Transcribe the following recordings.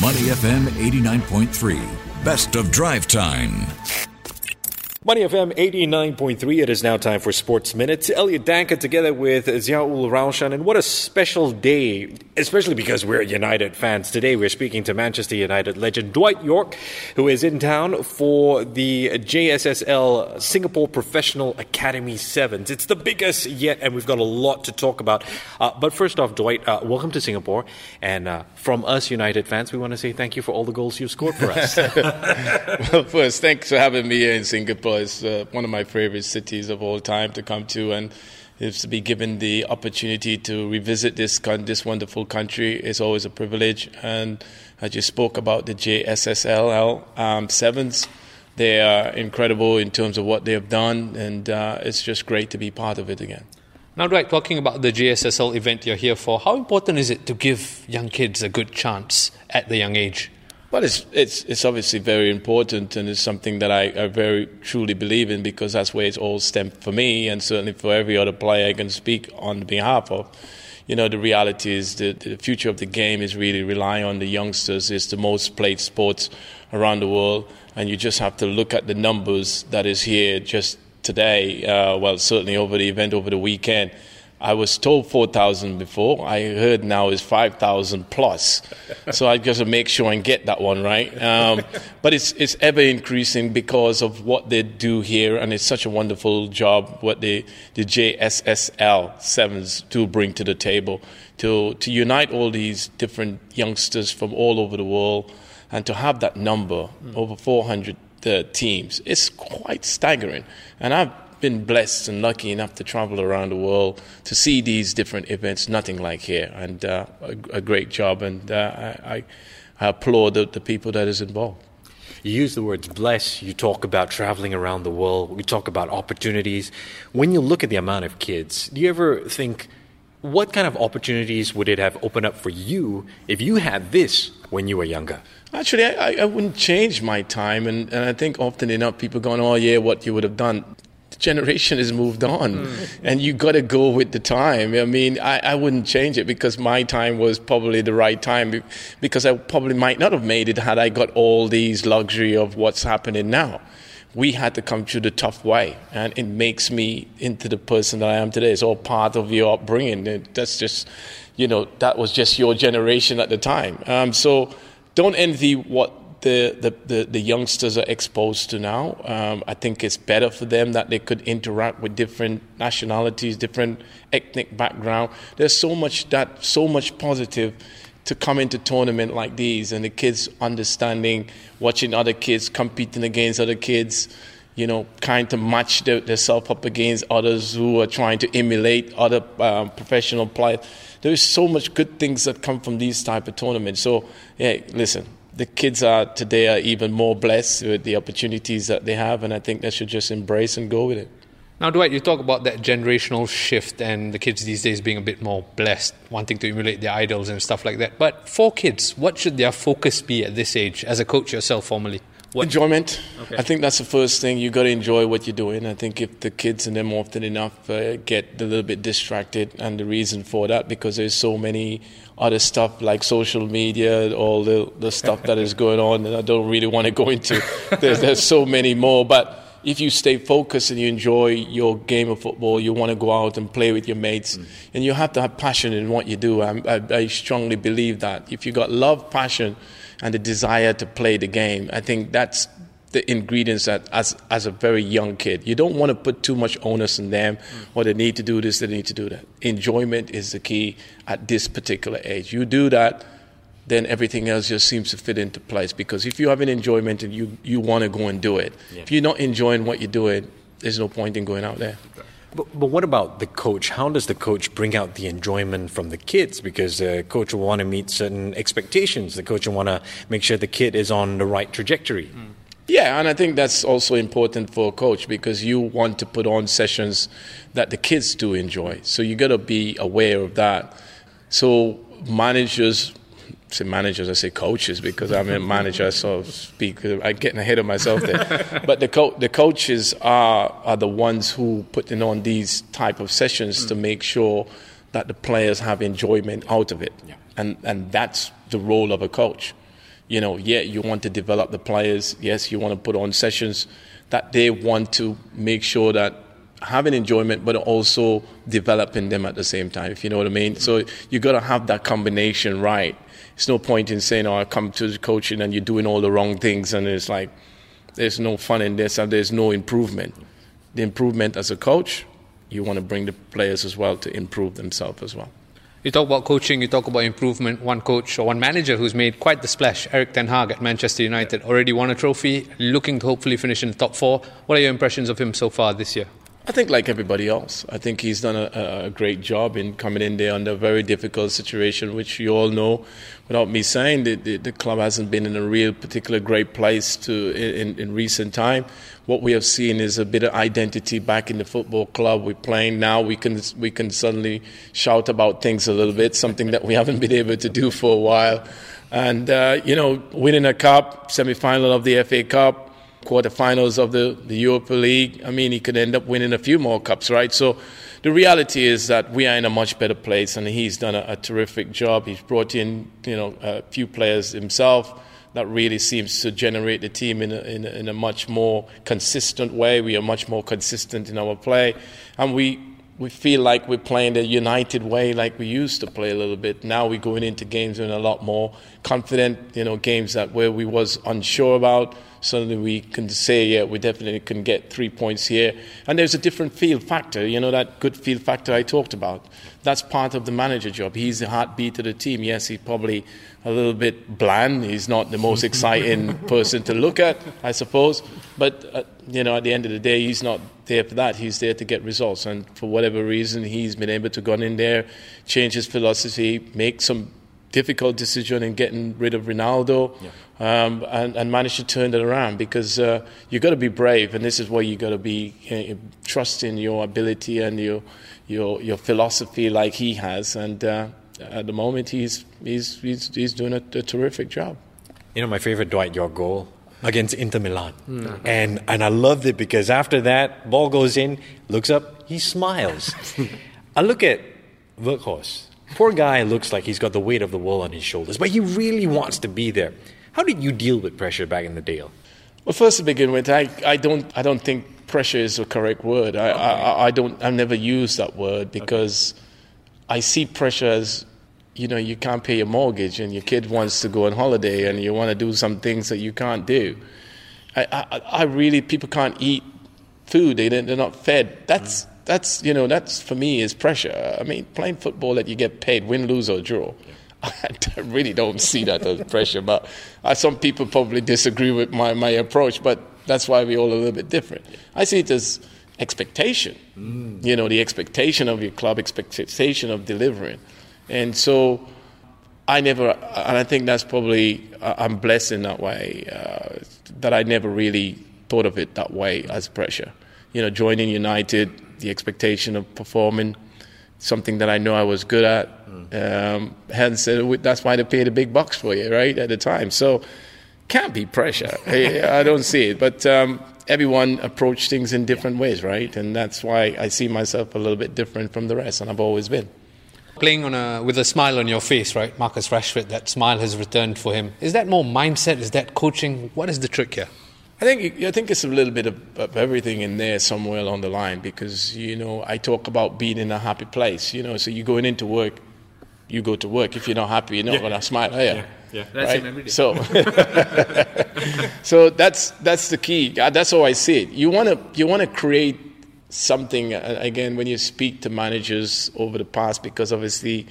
Money FM 89.3. Best of drive time. Money FM 89.3. It is now time for Sports Minutes. Elliott Danker together with Ziaul Raushan. And what a special day, especially because we're United fans. Today we're speaking to Manchester United legend Dwight Yorke, who is in town for the JSSL Singapore Professional Academy Sevens. It's the biggest yet, and we've got a lot to talk about. Uh, but first off, Dwight, uh, welcome to Singapore. And uh, from us United fans, we want to say thank you for all the goals you've scored for us. well, first, thanks for having me here in Singapore is uh, one of my favorite cities of all time to come to, and to be given the opportunity to revisit this this wonderful country is always a privilege. And as you spoke about the JSSL um, sevens, they are incredible in terms of what they have done, and uh, it's just great to be part of it again. Now, Dwight, talking about the JSSL event you're here for, how important is it to give young kids a good chance at the young age? Well, it's, it's, it's obviously very important, and it's something that I, I very truly believe in because that's where it's all stemmed for me, and certainly for every other player I can speak on behalf of. You know, the reality is that the future of the game is really relying on the youngsters. It's the most played sports around the world, and you just have to look at the numbers that is here just today. Uh, well, certainly over the event over the weekend I was told 4,000 before. I heard now is 5,000 plus. so I got to make sure and get that one right. Um, but it's, it's ever increasing because of what they do here, and it's such a wonderful job what the, the JSSL sevens do bring to the table to, to unite all these different youngsters from all over the world and to have that number, over 400 uh, teams. It's quite staggering. And I've been blessed and lucky enough to travel around the world to see these different events, nothing like here, and uh, a, a, great job. And uh, I, I, applaud the, the people that is involved. You use the words bless, you talk about traveling around the world, we talk about opportunities. When you look at the amount of kids, do you ever think, what kind of opportunities would it have opened up for you if you had this when you were younger? Actually, I, I wouldn't change my time, and, and I think often enough people going, "Oh yeah, what you would have done." Generation has moved on. Mm. and you got to go with the time. I mean I, I wouldn't change it because my time was probably the right time because i probably might not have made it had i got all these luxury of what's happening now. We had to come through the tough way and it makes me into the person that i am today. It's all part of your upbringing. That's just you know that was just your generation at the time. Um, so don't envy what the, the, the, the, youngsters are exposed to now. Um, I think it's better for them that they could interact with different nationalities, different ethnic background. There's so much that so much positive to come into tournament like these, and the kids understanding, watching other kids competing against other kids. You know, trying to match their, themselves up against others who are trying to emulate other um, professional players. There's so much good things that come from these type of tournaments. So, yeah, listen, the kids are today are even more blessed with the opportunities that they have, and I think they should just embrace and go with it. Now, Dwight, you talk about that generational shift and the kids these days being a bit more blessed, wanting to emulate their idols and stuff like that. But for kids, what should their focus be at this age, as a coach yourself formally? What? Enjoyment. Okay. I think that's the first thing. You got to enjoy what you're doing. I think if the kids and them often enough uh, get a little bit distracted, and the reason for that because there's so many other stuff like social media, all the the stuff that is going on, and I don't really want to go into. There's, there's so many more, but if you stay focused and you enjoy your game of football, you want to go out and play with your mates, mm. and you have to have passion in what you do. I, I, I strongly believe that if you got love, passion and the desire to play the game. I think that's the ingredients that as as a very young kid. You don't want to put too much onus on them mm. or they need to do this, they need to do that. Enjoyment is the key at this particular age. You do that, then everything else just seems to fit into place. Because if you have an enjoyment and you, you want to go and do it, yeah. if you're not enjoying what you're doing, there's no point in going out there. But, but what about the coach? How does the coach bring out the enjoyment from the kids? Because the coach will want to meet certain expectations. The coach will want to make sure the kid is on the right trajectory. Mm. Yeah, and I think that's also important for a coach because you want to put on sessions that the kids do enjoy. So you got to be aware of that. So managers say managers, I say coaches because I'm a manager, so speak. I'm getting ahead of myself there. but the co- the coaches are are the ones who putting on these type of sessions mm. to make sure that the players have enjoyment out of it, yeah. and and that's the role of a coach. you know, yeah, you want to develop the players. Yes, you want to put on sessions that they want to make sure that having enjoyment, but also developing them at the same time, if you know what I mean. So you got to have that combination right. It's no point in saying, "Oh, I come to the coaching and you're doing all the wrong things," and it's like there's no fun in this and there's no improvement. The improvement as a coach, you want to bring the players as well to improve themselves as well. You talk about coaching, you talk about improvement. One coach or one manager who's made quite the splash, Erik Ten Hag at Manchester United, already won a trophy, looking to hopefully finish in the top four. What are your impressions of him so far this year? I think, like everybody else, I think he's done a, a, great job in coming in there under a very difficult situation, which you all know. Without me saying, the, the, the club hasn't been in a real particular great place to in, in, recent time. What we have seen is a bit of identity back in the football club. We're playing now. We can we can suddenly shout about things a little bit, something that we haven't been able to do for a while. And uh, you know, winning a cup, semi-final of the FA Cup quarterfinals of the, the Europa League. I mean, he could end up winning a few more cups, right? So the reality is that we are in a much better place, and he's done a, a terrific job. He's brought in, you know, a few players himself that really seems to generate the team in a, in a, in a much more consistent way. We are much more consistent in our play, and we we feel like we're playing the united way like we used to play a little bit. Now we're going into games in a lot more confident, you know, games that where we was unsure about suddenly we can say, yeah, we definitely can get three points here. And there's a different feel factor, you know, that good feel factor I talked about. That's part of the manager job. He's the heartbeat of the team. Yes, he's probably a little bit bland. He's not the most exciting person to look at, I suppose. But, uh, you know, at the end of the day, he's not there for that. He's there to get results. And for whatever reason, he's been able to go in there, change his philosophy, make some difficult decision in getting rid of Ronaldo yeah. um, and, and manage to turn it around because uh, you've got to be brave, and this is where you've got to be uh, trusting your ability and your, your, your philosophy like he has. And uh, at the moment, he's, he's, he's, he's doing a, a, terrific job. You know, my favorite Dwight Yorke goal against Inter Milan. Mm. And, and I loved it because after that, ball goes in, looks up, he smiles. I look at Weghorst Poor guy looks like he's got the weight of the world on his shoulders, but he really wants to be there. How did you deal with pressure back in the day? Well, first to begin with, I, I don't I don't think pressure is a correct word. I, okay. I, I don't I've never used that word because okay. I see pressure as you know you can't pay your mortgage and your kid wants to go on holiday and you want to do some things that you can't do. I, I, I really people can't eat food. They they're not fed. That's mm that's you know that's for me is pressure. I mean, playing football that you get paid, win, lose or draw. I really don't see that as pressure, but uh, some people probably disagree with my, my approach, but that's why we're all a little bit different. I see it as expectation, mm. you know, the expectation of your club, expectation of delivering. And so I never, and I think that's probably, I'm blessed in that way, uh, that I never really thought of it that way as pressure. You know, joining United, the expectation of performing something that I know I was good at. Um, hence, uh, that's why they paid the big bucks for you, right, at the time. So, can't be pressure. I, I don't see it. But um, everyone approach things in different ways, right? And that's why I see myself a little bit different from the rest, and I've always been. Playing on a, with a smile on your face, right? Marcus Rashford, that smile has returned for him. Is that more mindset? Is that coaching? What is the trick here? I think I think it's a little bit of, of, everything in there somewhere along the line because you know I talk about being in a happy place. You know, so you're going into work, you go to work. If you're not happy, you're not yeah. going to smile, are you? Yeah, yeah. That's right? So, so that's that's the key. That's how I see it. You want to you want to create something uh, again when you speak to managers over the past because obviously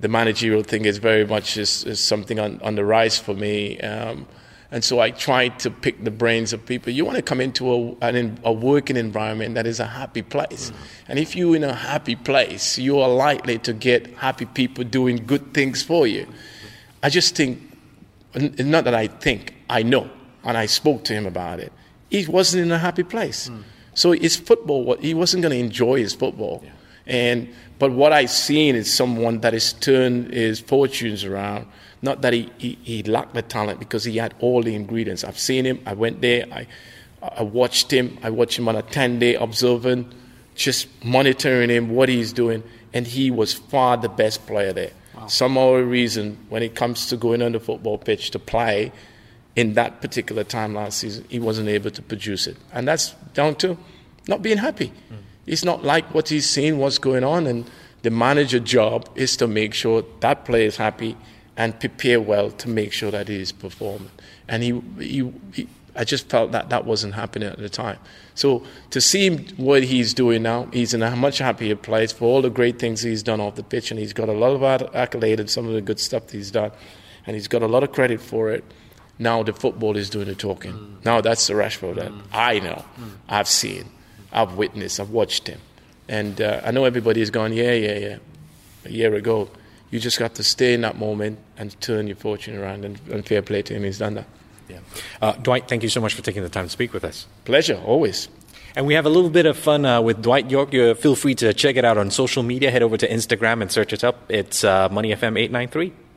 the managerial thing is very much is, is something on, on the rise for me. Um, and so I try to pick the brains of people. You want to come into a, an, a working environment that is a happy place. Mm-hmm. And if you're in a happy place, you are likely to get happy people doing good things for you. I just think, not that I think, I know. And I spoke to him about it. He wasn't in a happy place. Mm. So his football, he wasn't going to enjoy his football. Yeah. And but what I've seen is someone that has turned his fortunes around not that he, he, he, lacked the talent because he had all the ingredients. I've seen him, I went there, I, I watched him, I watched him on a 10 day observing, just monitoring him, what he's doing, and he was far the best player there. some other reason, when it comes to going on the football pitch to play, in that particular time last season, he wasn't able to produce it. And that's down to not being happy. Mm. It's not like what he's seen, what's going on. And the manager job is to make sure that player is happy and prepare well to make sure that he is performing. And he, he, he I just felt that that wasn't happening at the time. So to see what he's doing now, he's in a much happier place for all the great things he's done off the pitch, and he's got a lot of accolades and some of the good stuff he's done, and he's got a lot of credit for it. Now the football is doing the talking. Mm. Now that's the Rashford that mm. I know, mm. I've seen, I've witnessed, I've watched him. And uh, I know everybody's gone, yeah, yeah, yeah. A year ago, you just got to stay in that moment and turn your fortune around. And, and fair play to him, he's done that. Yeah. Uh, Dwight, thank you so much for taking the time to speak with us. Pleasure, always. And we have a little bit of fun uh, with Dwight Yorke. You feel free to check it out on social media. Head over to Instagram and search it up. It's uh, Money FM 893.